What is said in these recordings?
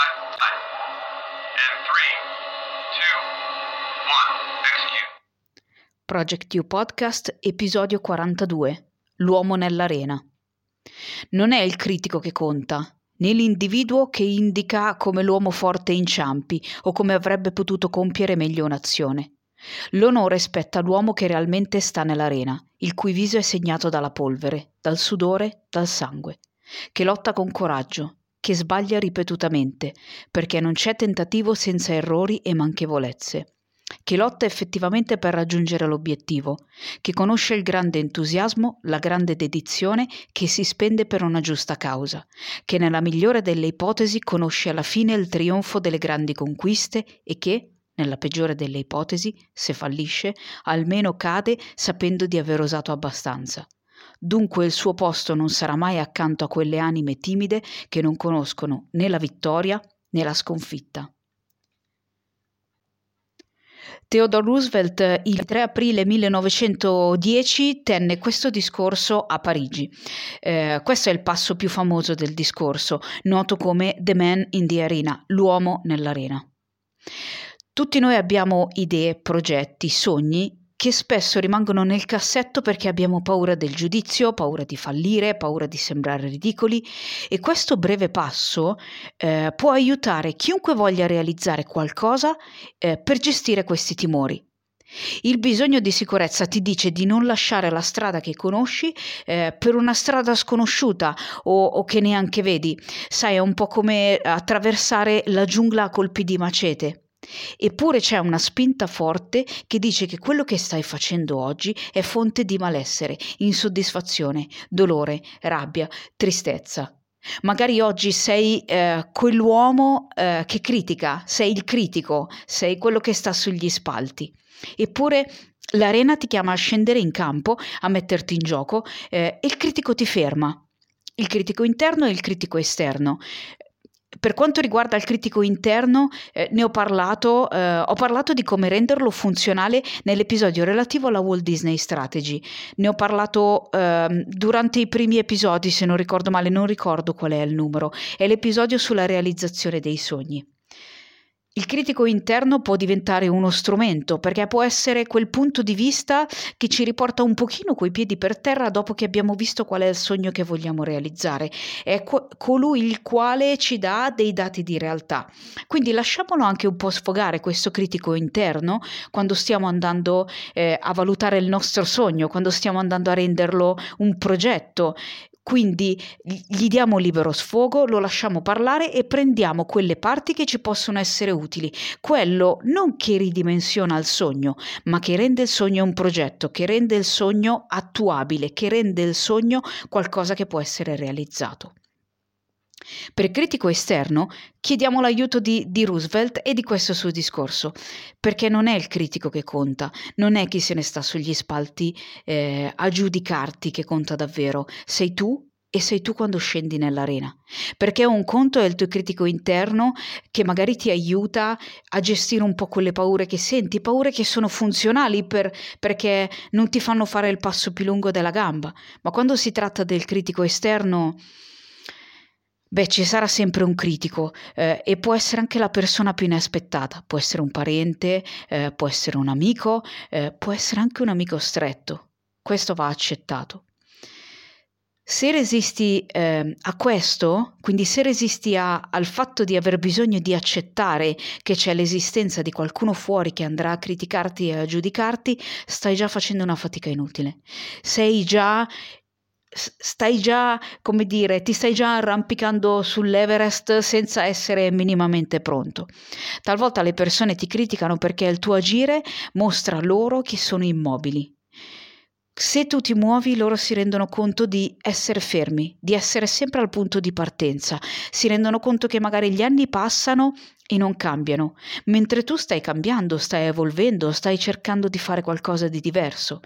And three, two, one. Execute. Project U Podcast, episodio 42. L'uomo nell'arena. Non è il critico che conta, né l'individuo che indica come l'uomo forte inciampi o come avrebbe potuto compiere meglio un'azione. L'onore spetta l'uomo che realmente sta nell'arena, il cui viso è segnato dalla polvere, dal sudore, dal sangue, che lotta con coraggio, che sbaglia ripetutamente, perché non c'è tentativo senza errori e manchevolezze, che lotta effettivamente per raggiungere l'obiettivo, che conosce il grande entusiasmo, la grande dedizione che si spende per una giusta causa, che nella migliore delle ipotesi conosce alla fine il trionfo delle grandi conquiste e che, nella peggiore delle ipotesi, se fallisce, almeno cade sapendo di aver osato abbastanza. Dunque il suo posto non sarà mai accanto a quelle anime timide che non conoscono né la vittoria né la sconfitta. Theodore Roosevelt il 3 aprile 1910 tenne questo discorso a Parigi. Eh, questo è il passo più famoso del discorso, noto come The Man in the Arena, l'uomo nell'arena. Tutti noi abbiamo idee, progetti, sogni che spesso rimangono nel cassetto perché abbiamo paura del giudizio, paura di fallire, paura di sembrare ridicoli e questo breve passo eh, può aiutare chiunque voglia realizzare qualcosa eh, per gestire questi timori. Il bisogno di sicurezza ti dice di non lasciare la strada che conosci eh, per una strada sconosciuta o, o, che neanche vedi. Sai, è un po' come attraversare la giungla a colpi di macete. Eppure c'è una spinta forte che dice che quello che stai facendo oggi è fonte di malessere, insoddisfazione, dolore, rabbia, tristezza. Magari oggi sei eh, quell'uomo eh, che critica, sei il critico, sei quello che sta sugli spalti. Eppure l'arena ti chiama a scendere in campo, a metterti in gioco eh, e il critico ti ferma. Il critico interno e il critico esterno. Per quanto riguarda il critico interno, eh, ne ho parlato, eh, ho parlato di come renderlo funzionale nell'episodio relativo alla Walt Disney Strategy. Ne ho parlato eh, durante i primi episodi, se non ricordo male, non ricordo qual è il numero. È l'episodio sulla realizzazione dei sogni. Il critico interno può diventare uno strumento perché può essere quel punto di vista che ci riporta un pochino coi piedi per terra dopo che abbiamo visto qual è il sogno che vogliamo realizzare. È co- colui il quale ci dà dei dati di realtà. Quindi lasciamolo anche un po' sfogare questo critico interno quando stiamo andando eh, a valutare il nostro sogno, quando stiamo andando a renderlo un progetto quindi gli diamo libero sfogo, lo lasciamo parlare e prendiamo quelle parti che ci possono essere utili. Quello non che ridimensiona il sogno, ma che rende il sogno un progetto, che rende il sogno attuabile, che rende il sogno qualcosa che può essere realizzato. Per critico esterno chiediamo l'aiuto di, di, Roosevelt e di questo suo discorso, perché non è il critico che conta, non è chi se ne sta sugli spalti eh, a giudicarti che conta davvero, sei tu e sei tu quando scendi nell'arena. Perché un conto è il tuo critico interno che magari ti aiuta a gestire un po' quelle paure che senti, paure che sono funzionali per, perché non ti fanno fare il passo più lungo della gamba. Ma quando si tratta del critico esterno Beh, ci sarà sempre un critico eh, e può essere anche la persona più inaspettata, può essere un parente, eh, può essere un amico, eh, può essere anche un amico stretto. Questo va accettato. Se resisti eh, a questo, quindi se resisti a, al fatto di aver bisogno di accettare che c'è l'esistenza di qualcuno fuori che andrà a criticarti e a giudicarti, stai già facendo una fatica inutile. Sei già stai già, come dire, ti stai già arrampicando sull'Everest senza essere minimamente pronto. Talvolta le persone ti criticano perché il tuo agire mostra loro che sono immobili. Se tu ti muovi, loro si rendono conto di essere fermi, di essere sempre al punto di partenza, si rendono conto che magari gli anni passano e non cambiano, mentre tu stai cambiando, stai evolvendo, stai cercando di fare qualcosa di diverso.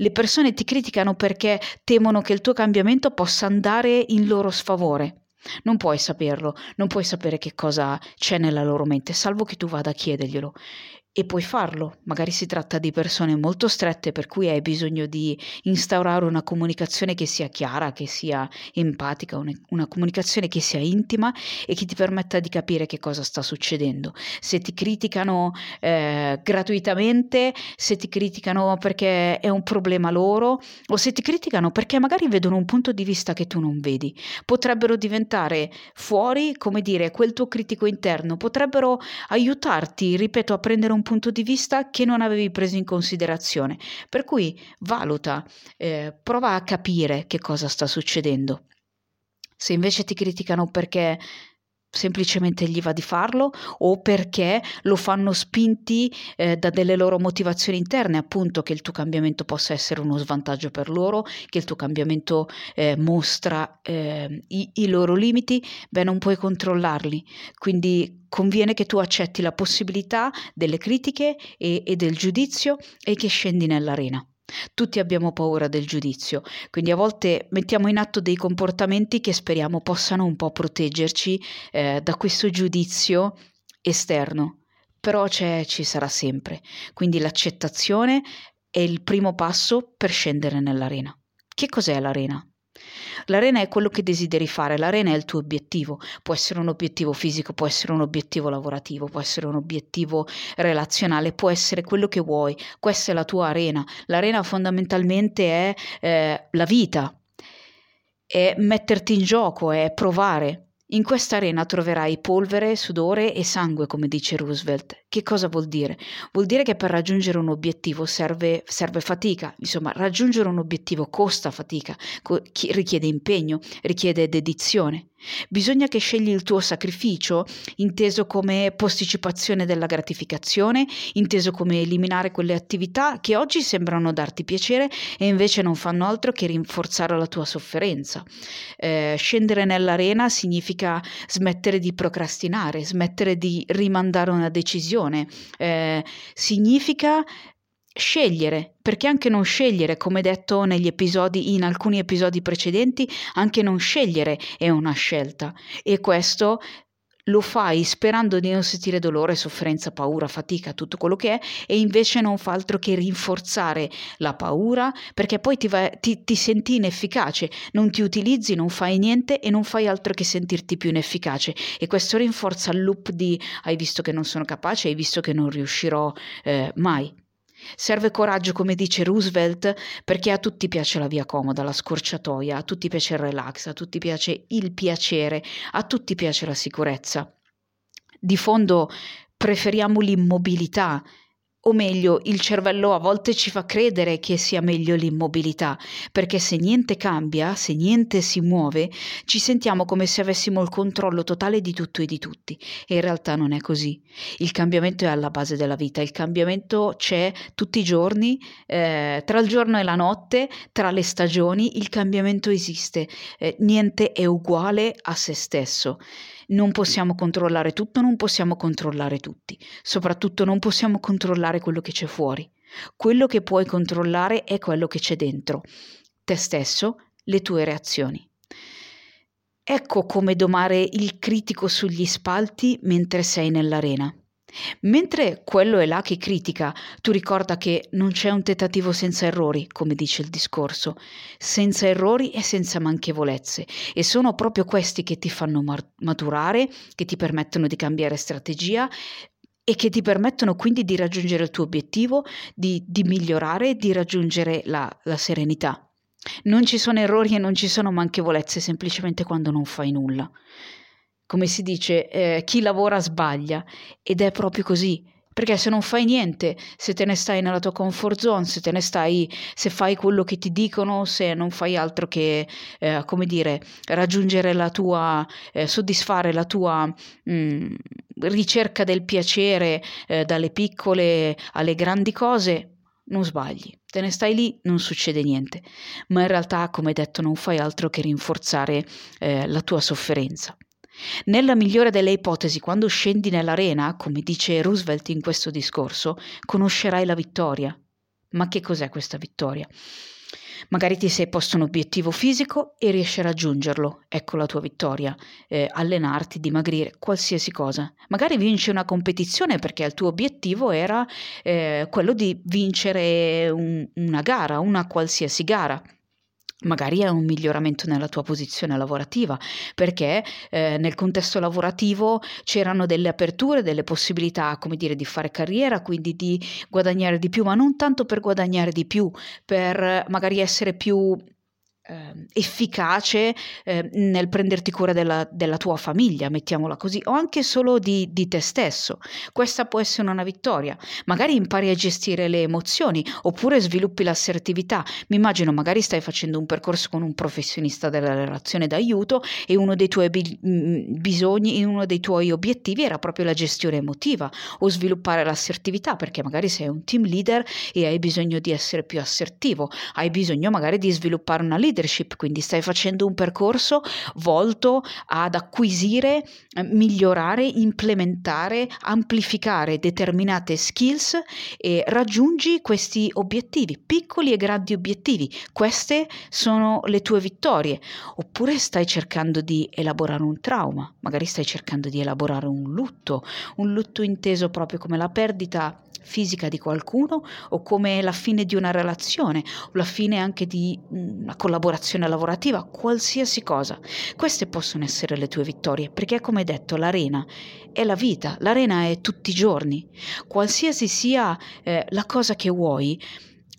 Le persone ti criticano perché temono che il tuo cambiamento possa andare in loro sfavore. Non puoi saperlo, non puoi sapere che cosa c'è nella loro mente, salvo che tu vada a chiederglielo. E puoi farlo. Magari si tratta di persone molto strette per cui hai bisogno di instaurare una comunicazione che sia chiara, che sia empatica, una comunicazione che sia intima e che ti permetta di capire che cosa sta succedendo. Se ti criticano eh, gratuitamente, se ti criticano perché è un problema loro o se ti criticano perché magari vedono un punto di vista che tu non vedi, potrebbero diventare fuori, come dire, quel tuo critico interno, potrebbero aiutarti, ripeto, a prendere un punto di vista che non avevi preso in considerazione. Per cui valuta, eh, prova a capire che cosa sta succedendo. Se invece ti criticano perché semplicemente gli va di farlo o perché lo fanno spinti eh, da delle loro motivazioni interne, appunto che il tuo cambiamento possa essere uno svantaggio per loro, che il tuo cambiamento eh, mostra eh, i, i, loro limiti, beh non puoi controllarli, quindi conviene che tu accetti la possibilità delle critiche e, e del giudizio e che scendi nell'arena. Tutti abbiamo paura del giudizio, quindi a volte mettiamo in atto dei comportamenti che speriamo possano un po' proteggerci eh, da questo giudizio esterno, però ci sarà sempre, quindi l'accettazione è il primo passo per scendere nell'arena. Che cos'è l'arena? L'arena è quello che desideri fare, l'arena è il tuo obiettivo, può essere un obiettivo fisico, può essere un obiettivo lavorativo, può essere un obiettivo relazionale, può essere quello che vuoi, questa è la tua arena. L'arena fondamentalmente è eh, la vita, è metterti in gioco, è provare. In questa arena troverai polvere, sudore e sangue, come dice Roosevelt. Che cosa vuol dire? Vuol dire che per raggiungere un obiettivo serve, serve fatica, insomma, raggiungere un obiettivo costa fatica, co- richiede impegno, richiede dedizione. Bisogna che scegli il tuo sacrificio, inteso come posticipazione della gratificazione, inteso come eliminare quelle attività che oggi sembrano darti piacere e invece non fanno altro che rinforzare la tua sofferenza. Eh, scendere nell'arena significa smettere di procrastinare, smettere di rimandare una decisione, eh, significa scegliere, perché anche non scegliere, come detto negli episodi, in alcuni episodi precedenti, anche non scegliere è una scelta. E questo lo fai sperando di non sentire dolore, sofferenza, paura, fatica, tutto quello che è, e invece non fa altro che rinforzare la paura perché poi ti, va, ti, ti, senti inefficace, non ti utilizzi, non fai niente e non fai altro che sentirti più inefficace. E questo rinforza il loop di hai visto che non sono capace, hai visto che non riuscirò eh, mai. Serve coraggio, come dice Roosevelt, perché a tutti piace la via comoda, la scorciatoia, a tutti piace il relax, a tutti piace il piacere, a tutti piace la sicurezza. Di fondo preferiamo l'immobilità o meglio, il cervello a volte ci fa credere che sia meglio l'immobilità, perché se niente cambia, se niente si muove, ci sentiamo come se avessimo il controllo totale di tutto e di tutti. E in realtà non è così. Il cambiamento è alla base della vita, il cambiamento c'è tutti i giorni, eh, tra il giorno e la notte, tra le stagioni, il cambiamento esiste. Eh, niente è uguale a se stesso. Non possiamo controllare tutto, non possiamo controllare tutti, soprattutto non possiamo controllare quello che c'è fuori. Quello che puoi controllare è quello che c'è dentro, te stesso, le tue reazioni. Ecco come domare il critico sugli spalti mentre sei nell'arena. Mentre quello è là che critica, tu ricorda che non c'è un tentativo senza errori, come dice il discorso, senza errori e senza manchevolezze, e sono proprio questi che ti fanno maturare, che ti permettono di cambiare strategia e che ti permettono quindi di raggiungere il tuo obiettivo, di, di migliorare, di raggiungere la, la serenità. Non ci sono errori e non ci sono manchevolezze semplicemente quando non fai nulla come si dice, eh, chi lavora sbaglia ed è proprio così. Perché se non fai niente, se te ne stai nella tua comfort zone, se te ne stai, se fai quello che ti dicono, se non fai altro che, eh, come dire, raggiungere la tua, eh, soddisfare la tua mh, mm, ricerca del piacere eh, dalle piccole alle grandi cose, non sbagli. Te ne stai lì, non succede niente. Ma in realtà, come detto, non fai altro che rinforzare eh, la tua sofferenza. Nella migliore delle ipotesi, quando scendi nell'arena, come dice Roosevelt in questo discorso, conoscerai la vittoria. Ma che cos'è questa vittoria? Magari ti sei posto un obiettivo fisico e riesci a raggiungerlo, ecco la tua vittoria. Eh, allenarti, dimagrire, qualsiasi cosa. Magari vinci una competizione perché il tuo obiettivo era eh, quello di vincere un, una gara, una qualsiasi gara magari è un miglioramento nella tua posizione lavorativa, perché eh, nel contesto lavorativo c'erano delle aperture, delle possibilità, come dire, di fare carriera, quindi di guadagnare di più, ma non tanto per guadagnare di più, per magari essere più eh, efficace eh, nel prenderti cura della, della, tua famiglia, mettiamola così, o anche solo di, di, te stesso. Questa può essere una vittoria. Magari impari a gestire le emozioni oppure sviluppi l'assertività. Mi immagino, magari stai facendo un percorso con un professionista della relazione d'aiuto e uno dei tuoi bi- bisogni, uno dei tuoi obiettivi era proprio la gestione emotiva o sviluppare l'assertività perché magari sei un team leader e hai bisogno di essere più assertivo, hai bisogno magari di sviluppare una leadership leadership, quindi stai facendo un percorso volto ad acquisire, eh, migliorare, implementare, amplificare determinate skills e raggiungi questi obiettivi, piccoli e grandi obiettivi. Queste sono le tue vittorie. Oppure stai cercando di elaborare un trauma, magari stai cercando di elaborare un lutto, un lutto inteso proprio come la perdita fisica di qualcuno o come la fine di una relazione o la fine anche di una collaborazione lavorativa, qualsiasi cosa. Queste possono essere le tue vittorie, perché come detto l'arena è la vita, l'arena è tutti i giorni. Qualsiasi sia eh, la cosa che vuoi,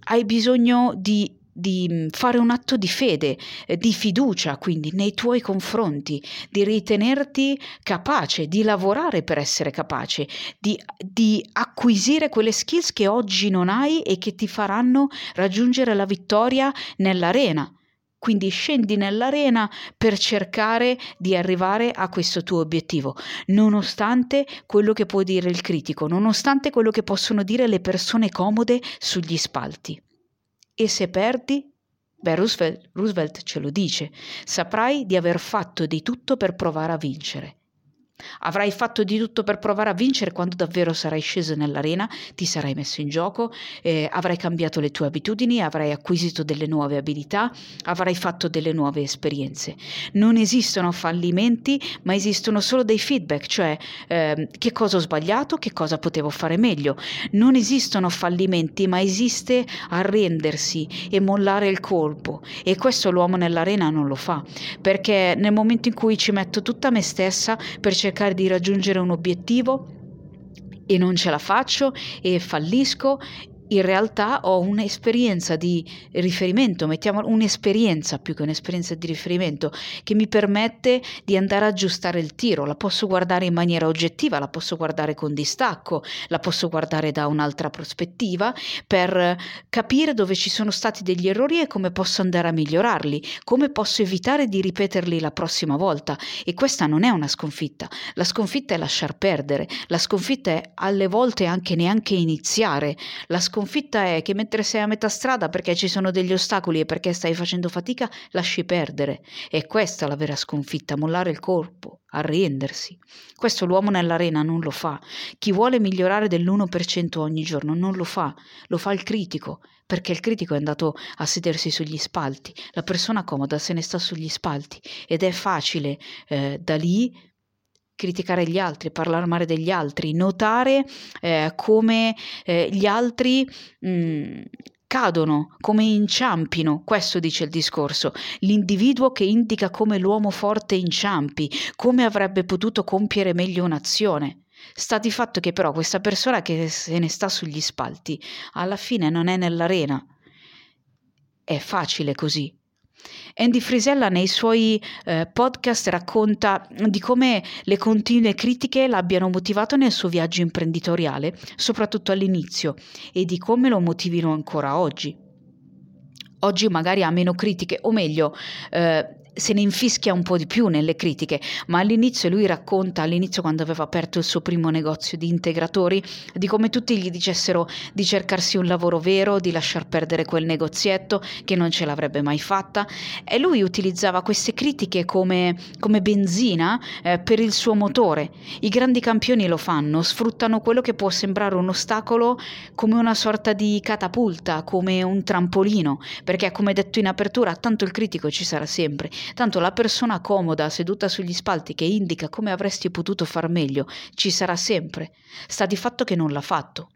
hai bisogno di di mm, fare un atto di fede, eh, di fiducia, quindi nei tuoi confronti, di ritenerti capace, di lavorare per essere capace, di, di acquisire quelle skills che oggi non hai e che ti faranno raggiungere la vittoria nell'arena. Quindi scendi nell'arena per cercare di arrivare a questo tuo obiettivo, nonostante quello che può dire il critico, nonostante quello che possono dire le persone comode sugli spalti. E se perdi? Beh, Roosevelt, Roosevelt ce lo dice, saprai di aver fatto di tutto per provare a vincere. Avrai fatto di tutto per provare a vincere quando davvero sarai sceso nell'arena, ti sarai messo in gioco, eh, avrai cambiato le tue abitudini, avrai acquisito delle nuove abilità, avrai fatto delle nuove esperienze. Non esistono fallimenti, ma esistono solo dei feedback, cioè eh, che cosa ho sbagliato, che cosa potevo fare meglio. Non esistono fallimenti, ma esiste arrendersi e mollare il colpo. E questo l'uomo nell'arena non lo fa, perché nel momento in cui ci metto tutta me stessa per cercare cercare di raggiungere un obiettivo e non ce la faccio e fallisco in realtà ho un'esperienza di riferimento, mettiamo un'esperienza più che un'esperienza di riferimento, che mi permette di andare ad aggiustare il tiro, la posso guardare in maniera oggettiva, la posso guardare con distacco, la posso guardare da un'altra prospettiva per capire dove ci sono stati degli errori e come posso andare a migliorarli, come posso evitare di ripeterli la prossima volta. E questa non è una sconfitta, la sconfitta è lasciar perdere, la sconfitta è alle volte anche neanche iniziare, la sconfitta sconfitta è che mentre sei a metà strada perché ci sono degli ostacoli e perché stai facendo fatica, lasci perdere. È questa la vera sconfitta, mollare il corpo, arrendersi. Questo l'uomo nell'arena non lo fa. Chi vuole migliorare dell'1% ogni giorno non lo fa, lo fa il critico, perché il critico è andato a sedersi sugli spalti, la persona comoda se ne sta sugli spalti ed è facile eh, da lì criticare gli altri, parlare male degli altri, notare eh, come eh, gli altri mh, mm, cadono, come inciampino, questo dice il discorso, l'individuo che indica come l'uomo forte inciampi, come avrebbe potuto compiere meglio un'azione. Sta di fatto che però questa persona che se ne sta sugli spalti, alla fine non è nell'arena. È facile così, Andy Frisella nei suoi eh, podcast racconta di come le continue critiche l'abbiano motivato nel suo viaggio imprenditoriale, soprattutto all'inizio, e di come lo motivino ancora oggi. Oggi magari ha meno critiche, o meglio, eh, se ne infischia un po' di più nelle critiche, ma all'inizio lui racconta, all'inizio quando aveva aperto il suo primo negozio di integratori, di come tutti gli dicessero di cercarsi un lavoro vero, di lasciar perdere quel negozietto, che non ce l'avrebbe mai fatta, e lui utilizzava queste critiche come, come benzina eh, per il suo motore. I grandi campioni lo fanno, sfruttano quello che può sembrare un ostacolo come una sorta di catapulta, come un trampolino, perché come detto in apertura, tanto il critico ci sarà sempre, tanto la persona comoda seduta sugli spalti che indica come avresti potuto far meglio ci sarà sempre. Sta di fatto che non l'ha fatto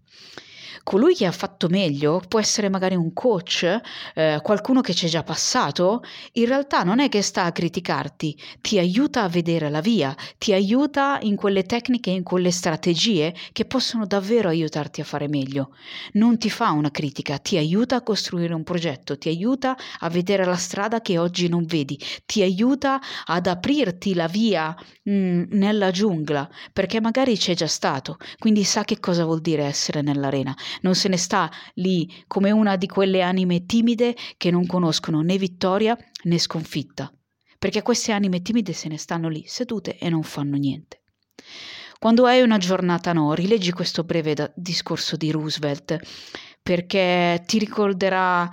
colui che ha fatto meglio può essere magari un coach, eh, qualcuno che ci è già passato, in realtà non è che sta a criticarti, ti aiuta a vedere la via, ti aiuta in quelle tecniche, in quelle strategie che possono davvero aiutarti a fare meglio. Non ti fa una critica, ti aiuta a costruire un progetto, ti aiuta a vedere la strada che oggi non vedi, ti aiuta ad aprirti la via mh, mm, nella giungla, perché magari c'è già stato, quindi sa che cosa vuol dire essere nell'arena non se ne sta lì come una di quelle anime timide che non conoscono né vittoria né sconfitta, perché queste anime timide se ne stanno lì sedute e non fanno niente. Quando hai una giornata no, rileggi questo breve da- discorso di Roosevelt, perché ti ricorderà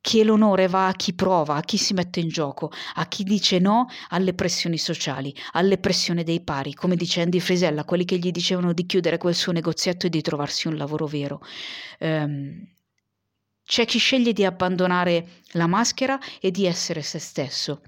che l'onore va a chi prova, a chi si mette in gioco, a chi dice no alle pressioni sociali, alle pressioni dei pari, come dice Andy Frisella, quelli che gli dicevano di chiudere quel suo negozietto e di trovarsi un lavoro vero. Um, c'è chi sceglie di abbandonare la maschera e di essere se stesso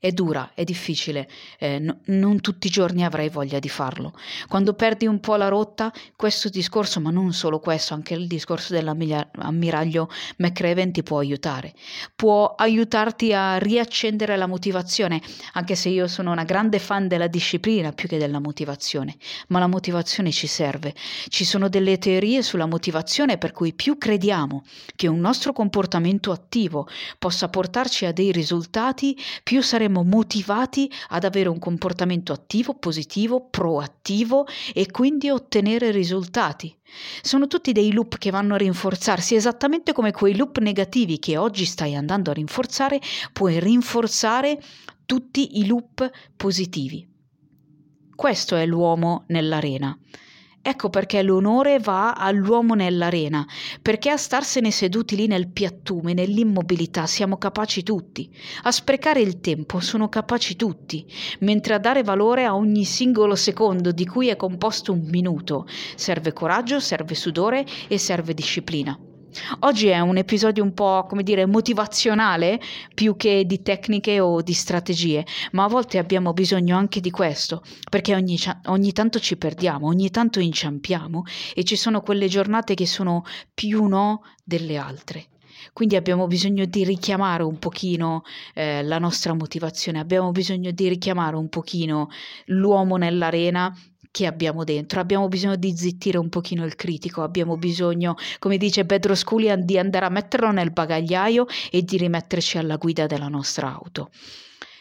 è dura, è difficile, eh, no, non tutti i giorni avrai voglia di farlo. Quando perdi un po' la rotta, questo discorso, ma non solo questo, anche il discorso dell'ammiraglio McRaven ti può aiutare. Può aiutarti a riaccendere la motivazione, anche se io sono una grande fan della disciplina più che della motivazione, ma la motivazione ci serve. Ci sono delle teorie sulla motivazione per cui più crediamo che un nostro comportamento attivo possa portarci a dei risultati, più saremo saremo motivati ad avere un comportamento attivo, positivo, proattivo e quindi ottenere risultati. Sono tutti dei loop che vanno a rinforzarsi, esattamente come quei loop negativi che oggi stai andando a rinforzare, puoi rinforzare tutti i loop positivi. Questo è l'uomo nell'arena. Ecco perché l'onore va all'uomo nell'arena, perché a starsene seduti lì nel piattume, nell'immobilità, siamo capaci tutti. A sprecare il tempo sono capaci tutti, mentre a dare valore a ogni singolo secondo di cui è composto un minuto serve coraggio, serve sudore e serve disciplina. Oggi è un episodio un po', come dire, motivazionale più che di tecniche o di strategie, ma a volte abbiamo bisogno anche di questo, perché ogni, ogni tanto ci perdiamo, ogni tanto inciampiamo e ci sono quelle giornate che sono più no delle altre. Quindi abbiamo bisogno di richiamare un pochino eh, la nostra motivazione, abbiamo bisogno di richiamare un pochino l'uomo nell'arena che abbiamo dentro, abbiamo bisogno di zittire un pochino il critico, abbiamo bisogno, come dice Pedro Sculian, di andare a metterlo nel bagagliaio e di rimetterci alla guida della nostra auto.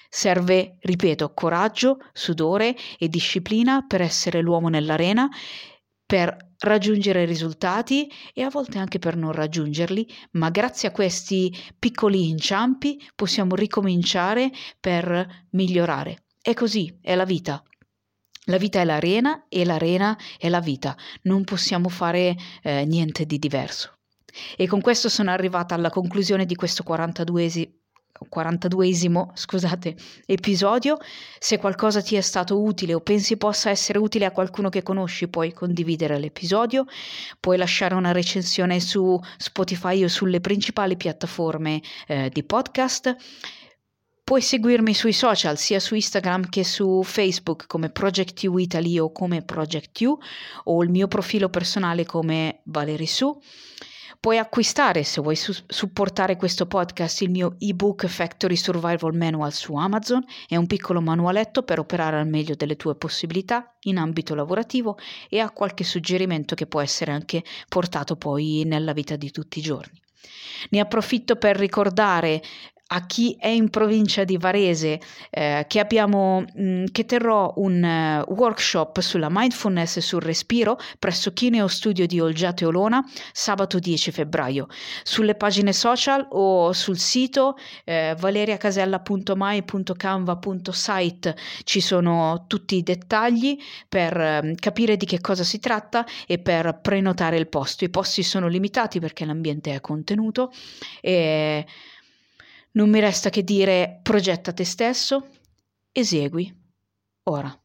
Serve, ripeto, coraggio, sudore e disciplina per essere l'uomo nell'arena, per raggiungere risultati e a volte anche per non raggiungerli, ma grazie a questi piccoli inciampi possiamo ricominciare per migliorare. È così, è la vita. La vita è l'arena e l'arena è la vita, non possiamo fare eh, niente di diverso. E con questo sono arrivata alla conclusione di questo 42esimo 42esimo scusate, episodio. Se qualcosa ti è stato utile o pensi possa essere utile a qualcuno che conosci, puoi condividere l'episodio, puoi lasciare una recensione su Spotify o sulle principali piattaforme eh, di podcast Puoi seguirmi sui social, sia su Instagram che su Facebook come Project U Italy o come Project U, o il mio profilo personale come Valerie Su. Puoi acquistare, se vuoi su- supportare questo podcast, il mio ebook Factory Survival Manual su Amazon. È un piccolo manualetto per operare al meglio delle tue possibilità in ambito lavorativo e ha qualche suggerimento che può essere anche portato poi nella vita di tutti i giorni. Ne approfitto per ricordare a chi è in provincia di Varese eh, che, abbiamo, mh, mm, che terrò un uh, workshop sulla mindfulness e sul respiro presso Kineo Studio di Olgiate Olona sabato 10 febbraio. Sulle pagine social o sul sito eh, valeriacasella.mai.canva.site ci sono tutti i dettagli per eh, capire di che cosa si tratta e per prenotare il posto. I posti sono limitati perché l'ambiente è contenuto e non mi resta che dire progetta te stesso, esegui ora.